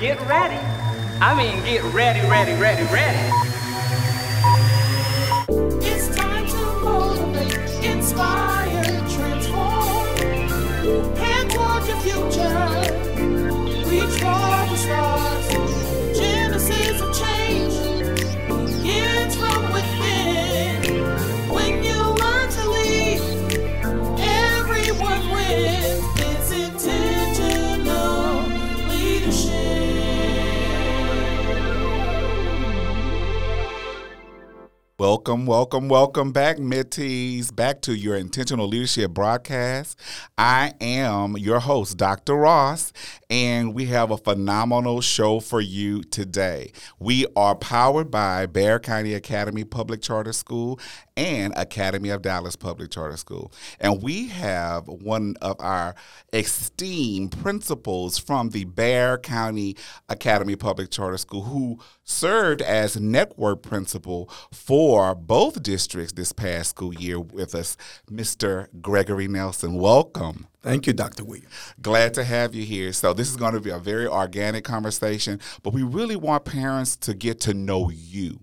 Get ready. I mean, get ready, ready, ready, ready. It's time to motivate, inspire, transform. Head toward your future. Welcome, welcome, welcome back, Mentees, back to your intentional leadership broadcast. I am your host, Dr. Ross, and we have a phenomenal show for you today. We are powered by Bexar County Academy Public Charter School and Academy of Dallas Public Charter School. And we have one of our esteemed principals from the Bexar County Academy Public Charter School who served as network principal for both districts this past school year with us, Mr. Gregory Nelson. Welcome. Thank you, Dr. Williams. Glad to have you here. So, this is going to be a very organic conversation, but we really want parents to get to know you.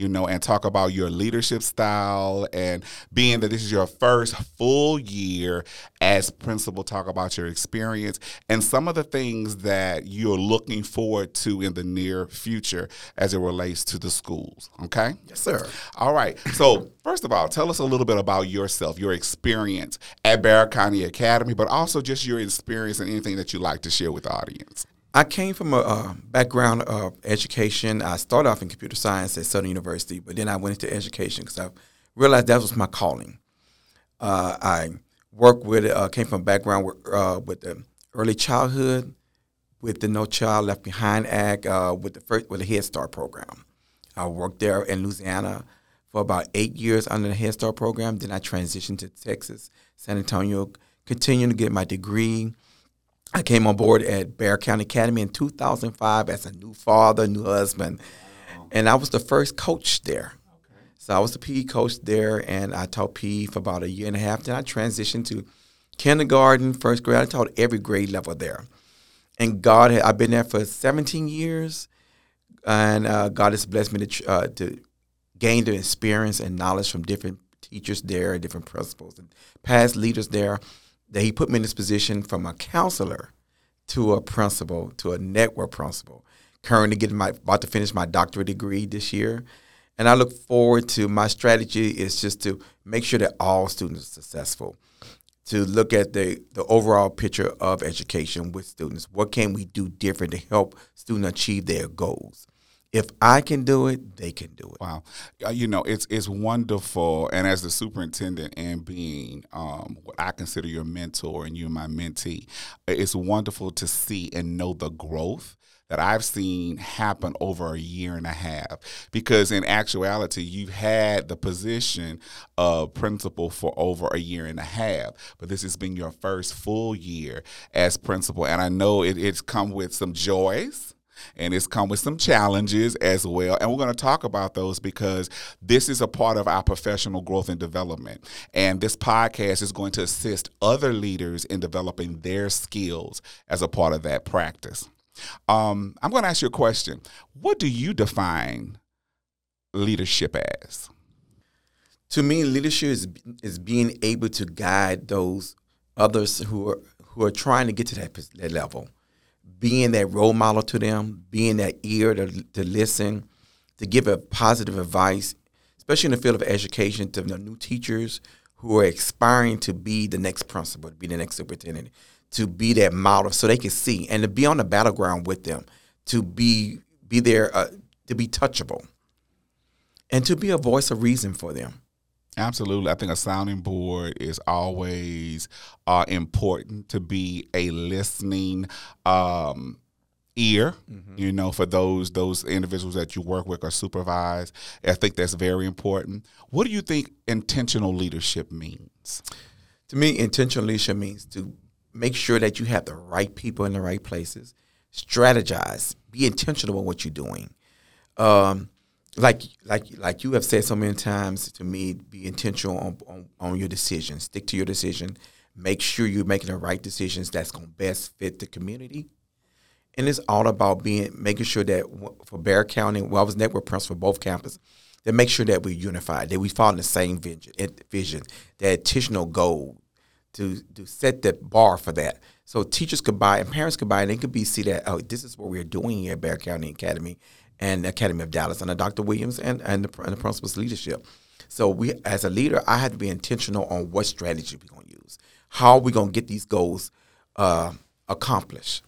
You know, and talk about your leadership style, and being that this is your first full year as principal, talk about your experience and some of the things that you're looking forward to in the near future as it relates to the schools. Okay? Yes, sir. All right. So, first of all, tell us a little bit about yourself, your experience at Barrett County Academy, but also just your experience and anything that you'd like to share with the audience. I came from a uh, background of education. I started off in computer science at Southern University, but then I went into education because I realized that was my calling. Uh, I worked with, uh, came from a background with, uh, with the early childhood, with the No Child Left Behind Act, uh, with the first, with the Head Start program. I worked there in Louisiana for about eight years under the Head Start program. Then I transitioned to Texas, San Antonio, continuing to get my degree. I came on board at Bexar County Academy in 2005 as a new father, new husband, and I was the first coach there. So I was the PE coach there, and I taught PE for about a year and a half. Then I transitioned to kindergarten, first grade. I taught every grade level there, and God, had, I've been there for 17 years, and uh, God has blessed me to uh, to gain the experience and knowledge from different teachers there, different principals, and past leaders there. That He put me in this position from a counselor to a principal to a network principal. Currently getting my about to finish my doctorate degree this year. And I look forward to my strategy is just to make sure that all students are successful. To look at the, the overall picture of education with students. What can we do different to help students achieve their goals? If I can do it, they can do it. Wow, uh, you know it's it's wonderful, and as the superintendent and being um, what I consider your mentor and you're my mentee, it's wonderful to see and know the growth that I've seen happen over a year and a half. Because in actuality, you've had the position of principal for over a year and a half, but this has been your first full year as principal, and I know it, it's come with some joys and it's come with some challenges as well. And we're going to talk about those because this is a part of our professional growth and development. And this podcast is going to assist other leaders in developing their skills as a part of that practice. Um, I'm going to ask you a question. What do you define leadership as? To me, leadership is is being able to guide those others who are who are trying to get to that, that level, being that role model to them, being that ear to, to listen, to give a positive advice, especially in the field of education, to the new teachers who are aspiring to be the next principal, to be the next superintendent, to be that model, so they can see and to be on the battleground with them, to be be there, uh, to be touchable, and to be a voice of reason for them. Absolutely. I think a sounding board is always uh, important to be a listening um, ear, you know, for those those individuals that you work with or supervise. I think that's very important. What do you think intentional leadership means? To me, intentional leadership means to make sure that you have the right people in the right places, strategize, be intentional about what you're doing. Um, like like like you have said so many times to me, be intentional on, on, on your decision. Stick to your decision. Make sure you're making the right decisions that's to best fit the community and it's all about being making sure that for Bexar County, well, I was network principal for both campuses, that make sure that we're unified, that we follow the same vision, vision, that attentional goal, to to set the bar for that. So teachers could buy and parents could buy, and they could be see that oh, this is what we're doing here at Bexar County Academy and Academy of Dallas under Dr. Williams and and the, and the principal's leadership. So we, as a leader, I had to be intentional on what strategy we're going to use, how are we going to get these goals uh, accomplished,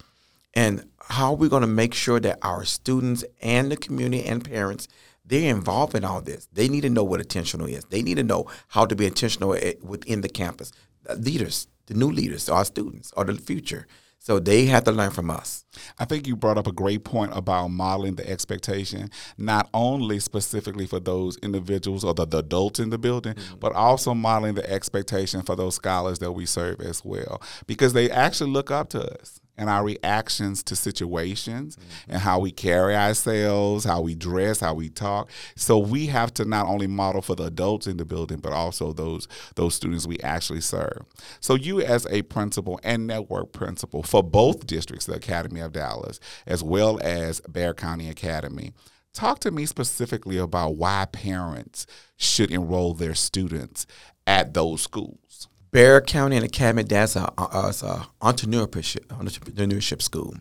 and how are we going to make sure that our students and the community and parents they're involved in all this. They need to know what intentional is. They need to know how to be intentional within the campus. Leaders, the new leaders, our students, are the future. So they have to learn from us. I think you brought up a great point about modeling the expectation, not only specifically for those individuals or the, the adults in the building, mm-hmm. but also modeling the expectation for those scholars that we serve as well, because they actually look up to us and our reactions to situations and how we carry ourselves, how we dress, how we talk. So we have to not only model for the adults in the building, but also those those students we actually serve. So you as a principal and network principal for both districts, the Academy of Dallas, as well as Bexar County Academy. Talk to me specifically about why parents should enroll their students at those schools. Bexar County and Academy, that's a, a, entrepreneurship, entrepreneurship school.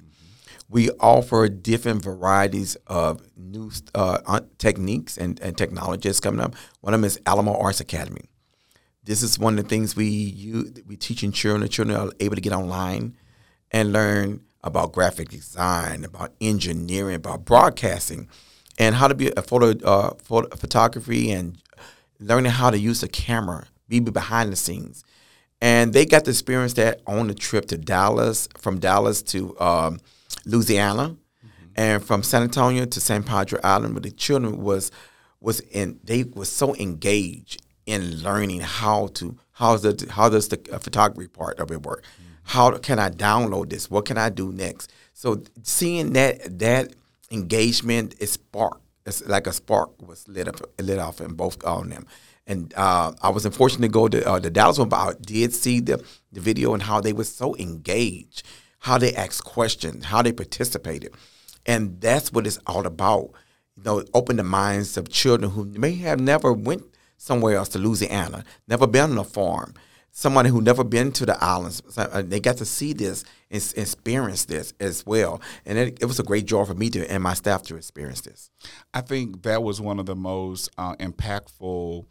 We offer different varieties of new uh, techniques and, and technologies coming up. One of them is Alamo Arts Academy. This is one of the things we use, we teaching children. The children are able to get online and learn about graphic design, about engineering, about broadcasting, and how to be a photo, uh, photo photography and learning how to use a camera, be behind the scenes. And they got to experience that on the trip to Dallas, from Dallas to um, Louisiana, and from San Antonio to San Pedro Island. Where the children was was in, they were so engaged in learning how to how does the, how does the uh, photography part of it work? How can I download this? What can I do next? So seeing that that engagement is spark. It's like a spark was lit up lit off in both on them. And uh, I was unfortunate to go to uh, the Dallas one, but I did see the, the video and how they were so engaged, how they asked questions, how they participated. And that's what it's all about. You know, open the minds of children who may have never went somewhere else to Louisiana, never been on a farm, somebody who never been to the islands. Uh, they got to see this and experience this as well. And it, it was a great joy for me to and my staff to experience this. I think that was one of the most uh, impactful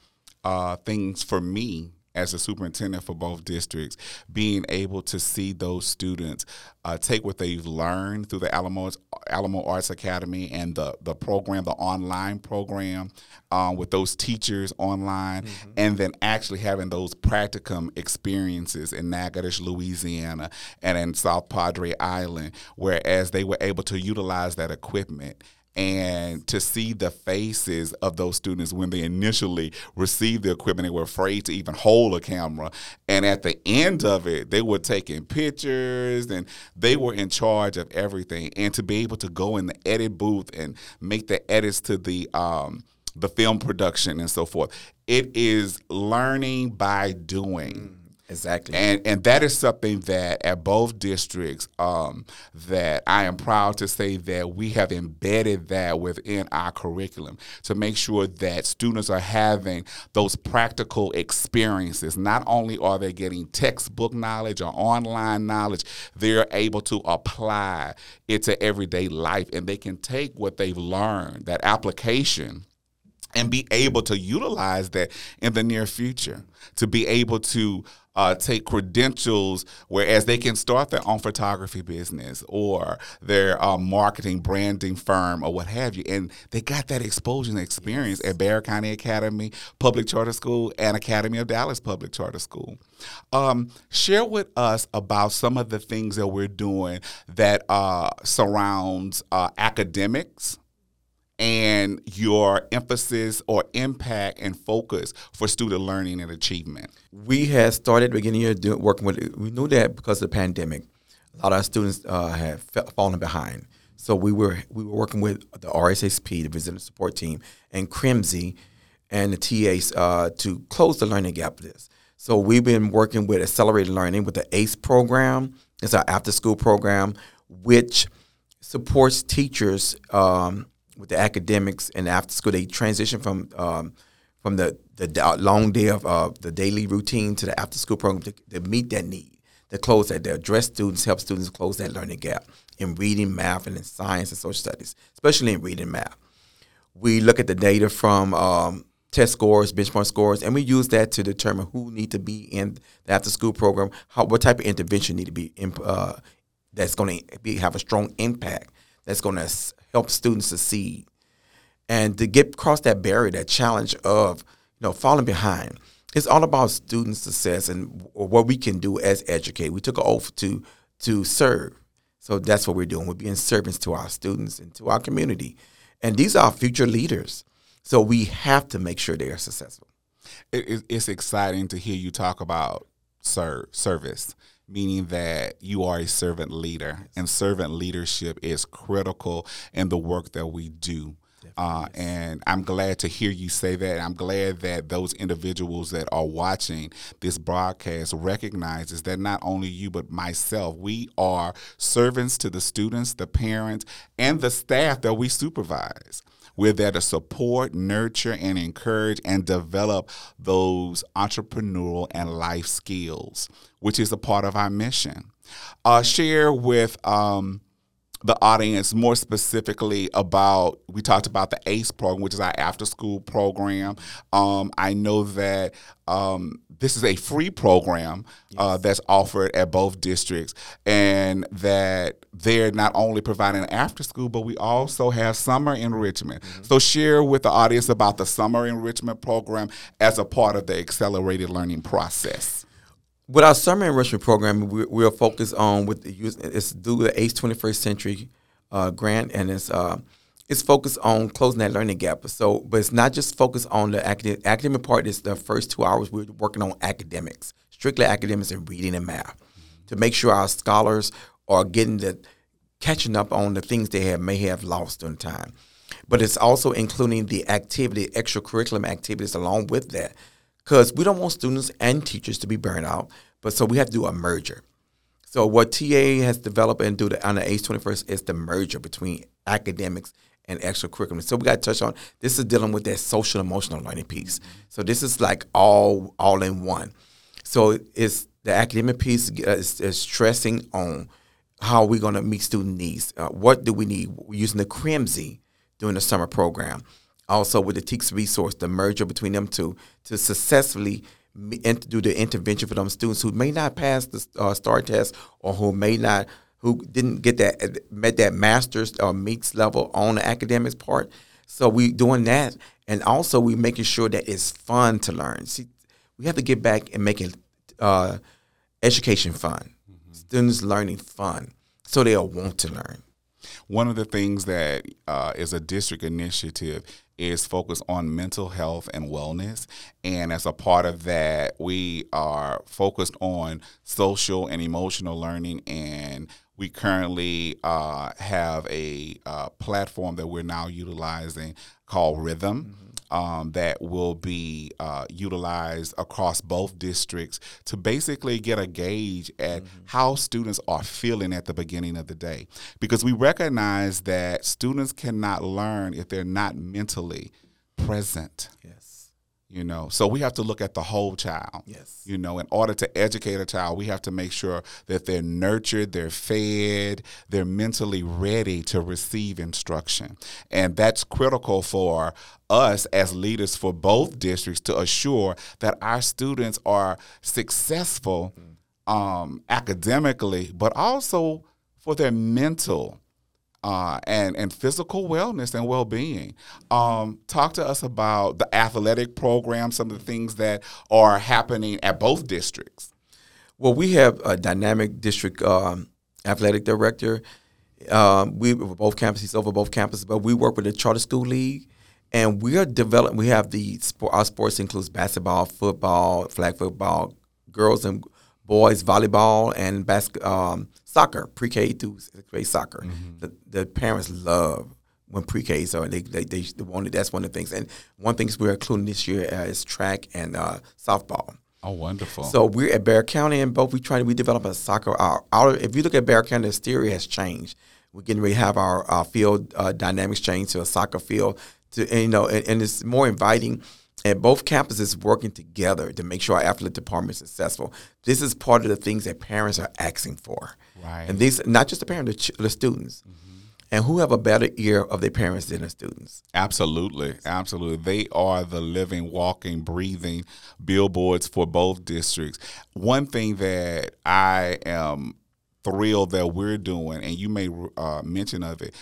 uh, things for me as a superintendent for both districts, being able to see those students uh, take what they've learned through the Alamo Alamo Arts Academy and the the program, the online program, um, with those teachers online, and then actually having those practicum experiences in Natchitoches, Louisiana, and in South Padre Island, whereas they were able to utilize that equipment and to see the faces of those students when they initially received the equipment, they were afraid to even hold a camera. And at the end of it, they were taking pictures and they were in charge of everything. And to be able to go in the edit booth and make the edits to the um, the film production and so forth, it is learning by doing. Exactly. And and that is something that at both districts um, that I am proud to say that we have embedded that within our curriculum to make sure that students are having those practical experiences. Not only are they getting textbook knowledge or online knowledge, they're able to apply it to everyday life and they can take what they've learned, that application and be able to utilize that in the near future to be able to uh, take credentials whereas they can start their own photography business or their uh, marketing branding firm or what have you. And they got that exposure and experience at Bexar County Academy Public Charter School and Academy of Dallas Public Charter School. Um, share with us about some of the things that we're doing that uh, surrounds uh, academics and your emphasis or impact and focus for student learning and achievement? we had started beginning of doing, working with. We knew that because of the pandemic, a lot of our students uh, had fallen behind. So we were we were working with the RSSP, the Visitor Support Team, and CRIMSI, and the TAs uh, to close the learning gap. Of this. So we've been working with accelerated learning with the ACE program. It's our after school program, which supports teachers um, with the academics and after school. They transition from um, from the, the long day of uh, the daily routine to the after school program to, to meet that need, to close that, to address students, help students close that learning gap in reading, math, and in science and social studies, especially in reading math. We look at the data from um, test scores, benchmark scores, and we use that to determine who need to be in the after school program, how what type of intervention need to be in, uh, that's going to have a strong impact that's going to help students succeed and to get across that barrier, that challenge of you know falling behind. It's all about student success and what we can do as educators. We took an oath to to serve, so that's what we're doing. We're being servants to our students and to our community, and these are our future leaders. So we have to make sure they are successful. It, it's exciting to hear you talk about serve service meaning that you are a servant leader and servant leadership is critical in the work that we do uh, and I'm glad to hear you say that. I'm glad that those individuals that are watching this broadcast recognizes that not only you but myself, we are servants to the students, the parents, and the staff that we supervise. We're there to support, nurture, and encourage and develop those entrepreneurial and life skills, which is a part of our mission. Uh, share with um, the audience more specifically about we talked about the ace program which is our after school program. Um, i know that um, this is a free program uh, that's offered at both districts and that they're not only providing after school but we also have summer enrichment. Mm-hmm. so share with the audience about the summer enrichment program as a part of the accelerated learning process with our summer enrichment program, we, we are focused on with the use. It's due to the ACE 21st Century uh, grant, and it's uh, it's focused on closing that learning gap. So, but it's not just focused on the academic, academic part. It's the first two hours we're working on academics, strictly academics and reading and math, to make sure our scholars are getting the catching up on the things they have may have lost during time. But it's also including the activity, extracurriculum activities along with that because we don't want students and teachers to be burned out. But so we have to do a merger. So what TA has developed and do the, on the ACE 21st is the merger between academics and extracurricular. So we got to touch on this is dealing with that social emotional learning piece. So this is like all all in one. So it's the academic piece is, is stressing on how we're going to meet student needs. Uh, what do we need? We're using the CRIMSI during the summer program also with the TEKS resource, the merger between them two, to successfully do the intervention for them students who may not pass the uh, STAAR test or who may not, who didn't get that, met that master's or meets level on the academics part. So we doing that, and also we making sure that it's fun to learn. See, we have to get back and making uh, education fun, mm-hmm. students learning fun, so they'll want to learn. One of the things that uh, is a district initiative is focused on mental health and wellness. And as a part of that, we are focused on social and emotional learning. And we currently uh, have a uh, platform that we're now utilizing called Rhithm. Mm-hmm um, that will be uh, utilized across both districts to basically get a gauge at mm-hmm. how students are feeling at the beginning of the day. Because we recognize that students cannot learn if they're not mentally present. Yes you know. So we have to look at the whole child. Yes. You know in order to educate a child we have to make sure that they're nurtured they're fed they're mentally ready to receive instruction. And that's critical for us as leaders for both districts to assure that our students are successful um, academically but also for their mental uh, and and physical wellness and well being. Um, talk to us about the athletic program, some of the things that are happening at both districts. Well, we have a dynamic district um, athletic director. Um, we both campuses over both campuses, but we work with the charter school league, and we are developing. We have the our sports includes basketball, football, flag football, girls and boys volleyball, and basket, um, soccer, pre-K through sixth grade soccer. Mm-hmm. The, the parents love when pre-K so they they, they, wanted, that's one of the things. And one things we're including this year uh, is track and uh, softball. Oh, wonderful! So we're at Bexar County, and both we try to we develop a soccer. Our, our if you look at Bexar County, the exterior has changed. We're getting ready to have our, our field uh, dynamics change to a soccer field. To and, you know, and, and it's more inviting. And both campuses working together to make sure our athletic department is successful. This is part of the things that parents are asking for. Right. And these, not just the parents, the, the students. And who have a better ear of their parents than the students? Absolutely, absolutely. They are the living, walking, breathing billboards for both districts. One thing that I am thrilled that we're doing, and you may uh, mention of it,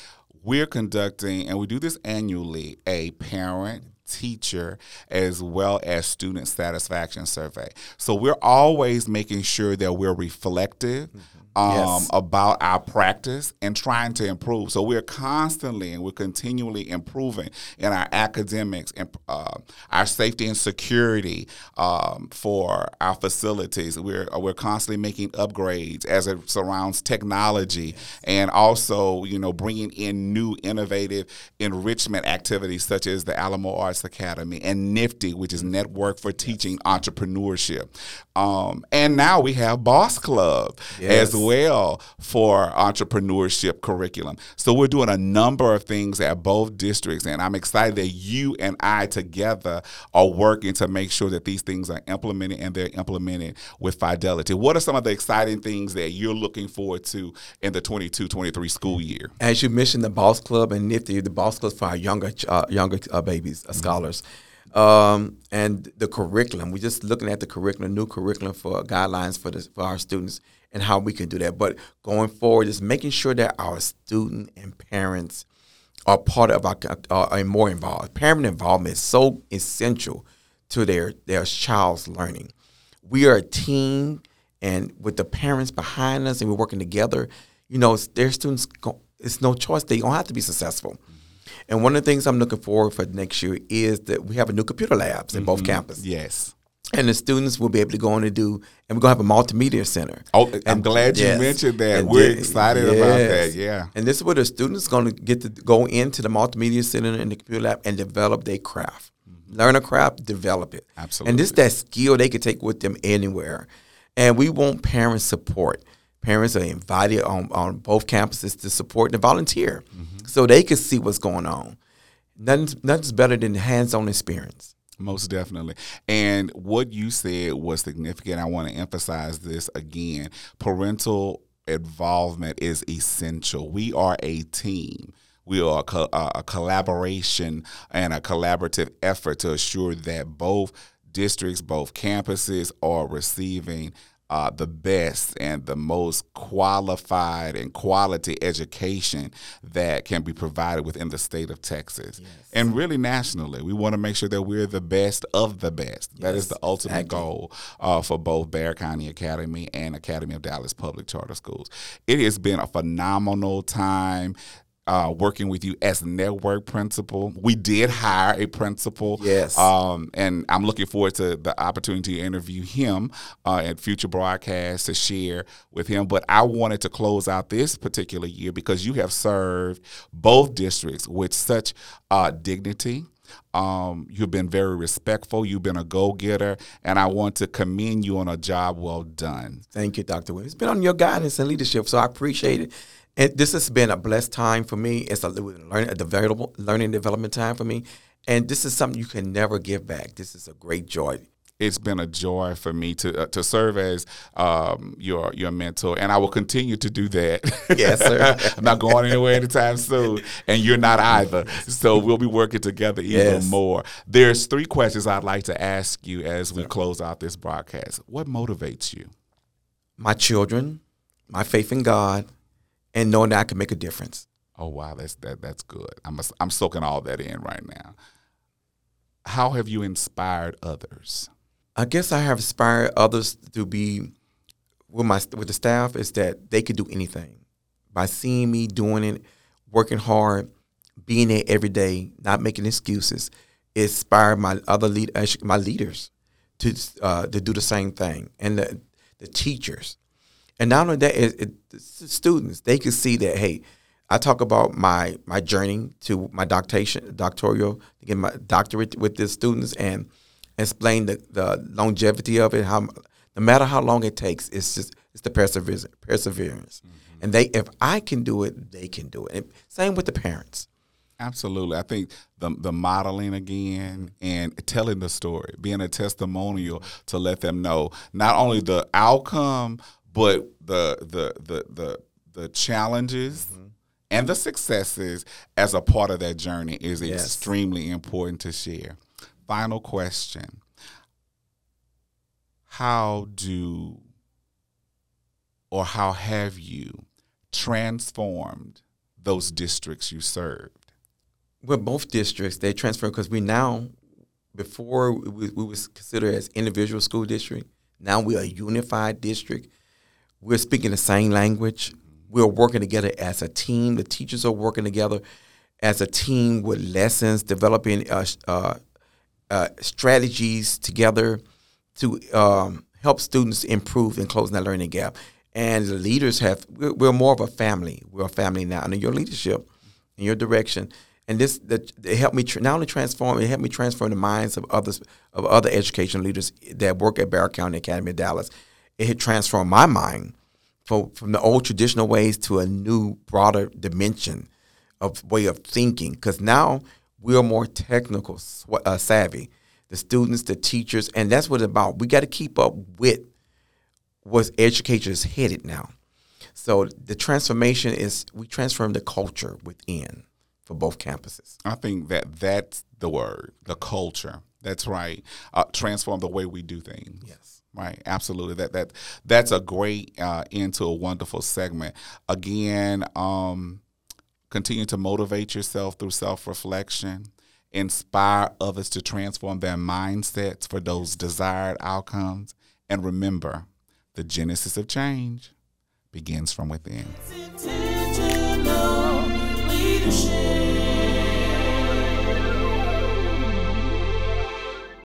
we're conducting, and we do this annually, a parent teacher as well as student satisfaction survey. So we're always making sure that we're reflective mm-hmm. Um, Yes. about our practice and trying to improve. So we're constantly and we're continually improving in our academics and uh, our safety and security um, for our facilities. We're we're constantly making upgrades as it surrounds technology and also you know bringing in new innovative enrichment activities such as the Alamo Arts Academy and NIFTY, which is Network for Teaching Entrepreneurship. Um, and now we have Boss Club Yes. as well for entrepreneurship curriculum. So we're doing a number of things at both districts, and I'm excited that you and I together are working to make sure that these things are implemented and they're implemented with fidelity. What are some of the exciting things that you're looking forward to in the 22-23 school year? As you mentioned, the Boss Club and Nifty, the Boss Club for our younger uh, younger uh, babies, uh, scholars, um, and the curriculum. We're just looking at the curriculum, new curriculum for guidelines for the, for our students and how we can do that. But going forward, is making sure that our student and parents are part of our uh, are more involved. Parent involvement is so essential to their their child's learning. We are a team, and with the parents behind us, and we're working together. You know, their students. Go, it's no choice; they don't have to be successful. And one of the things I'm looking forward for next year is that we have a new computer labs in both mm-hmm. campuses, Yes. and the students will be able to go in and do. And we're gonna have a multimedia center. Oh, I'm And- glad you yes. mentioned that. And We're the- excited about that. Yeah. And this is where the students going to get to go into the multimedia center and the computer lab and develop their craft. Mm-hmm. Learn a craft, develop it. Absolutely. And this that skill they can take with them anywhere. And we want parents support. Parents are invited on, on both campuses to support and volunteer so they can see what's going on. Nothing's, nothing's better than hands-on experience. Most definitely. And what you said was significant. I want to emphasize this again. Parental involvement is essential. We are a team. We are a, co- a collaboration and a collaborative effort to assure that both districts, both campuses are receiving uh, the best and the most qualified and quality education that can be provided within the state of Texas and really nationally. We want to make sure that we're the best of the best. That is the ultimate exactly. goal uh, for both Bexar County Academy and Academy of Dallas Public Charter Schools. It has been a phenomenal time. Uh, working with you as network principal, we did hire a principal. Yes. Um, and I'm looking forward to the opportunity to interview him uh, at future broadcasts to share with him. But I wanted to close out this particular year because you have served both districts with such uh, dignity. Um, you've been very respectful. You've been a go getter, and I want to commend you on a job well done. Thank you, Dr. Williams. It's been on your guidance and leadership, so I appreciate it. And this has been a blessed time for me. It's a learning, a development, learning development time for me. And this is something you can never give back. This is a great joy. It's been a joy for me to uh, to serve as um, your your mentor, and I will continue to do that. Yes, sir. I'm not going anywhere anytime soon, and you're not either. So we'll be working together even Yes. more. There's three questions I'd like to ask you as we close out this broadcast. What motivates you? My children, my faith in God, and knowing that I can make a difference. Oh wow, that's that that's good. I'm I'm soaking all that in right now. How have you inspired others? I guess I have inspired others to be with my with the staff is that they could do anything by seeing me doing it, working hard, being there every day, not making excuses. It inspired my other lead my leaders to uh, to do the same thing, and the the teachers, and not only that, it, it, students they could see that hey. I talk about my my journey to my doctoration, doctoral, to get my doctorate with the students, and explain the, the longevity of it. How no matter how long it takes, it's just it's the perseverance. Perseverance, And they, if I can do it, they can do it. And same with the parents. Absolutely. I think the the modeling again and telling the story, being a testimonial to let them know not only the outcome, but the the the the the challenges mm-hmm. and the successes as a part of that journey is Yes. extremely important to share. Final question. How do or how have you transformed those districts you served? with both districts, they transfer because we now, before we, we was considered as individual school district, now we are a unified district. We're speaking the same language. We're working together as a team. The teachers are working together as a team with lessons, developing uh, uh, uh, strategies together to um, help students improve and closing that learning gap. And the leaders have, we're, we're more of a family. We're a family now. Under your leadership, in your direction, and this that it helped me tr- not only transform, it helped me transform the minds of others of other education leaders that work at Barrow County Academy of Dallas. It had transformed my mind from from the old traditional ways to a new, broader dimension of way of thinking. Because now we are more technical uh, savvy. The students, the teachers, and that's what it's about. We got to keep up with where education is headed now. So the transformation is we transform the culture within for both campuses. I think that that's the word, the culture. That's right. Uh, transform the way we do things. Yes. Right. Absolutely. That that that's a great uh, end to a wonderful segment. Again, um, continue to motivate yourself through self reflection. Inspire others to transform their mindsets for those desired outcomes. And remember, the genesis of change begins from within.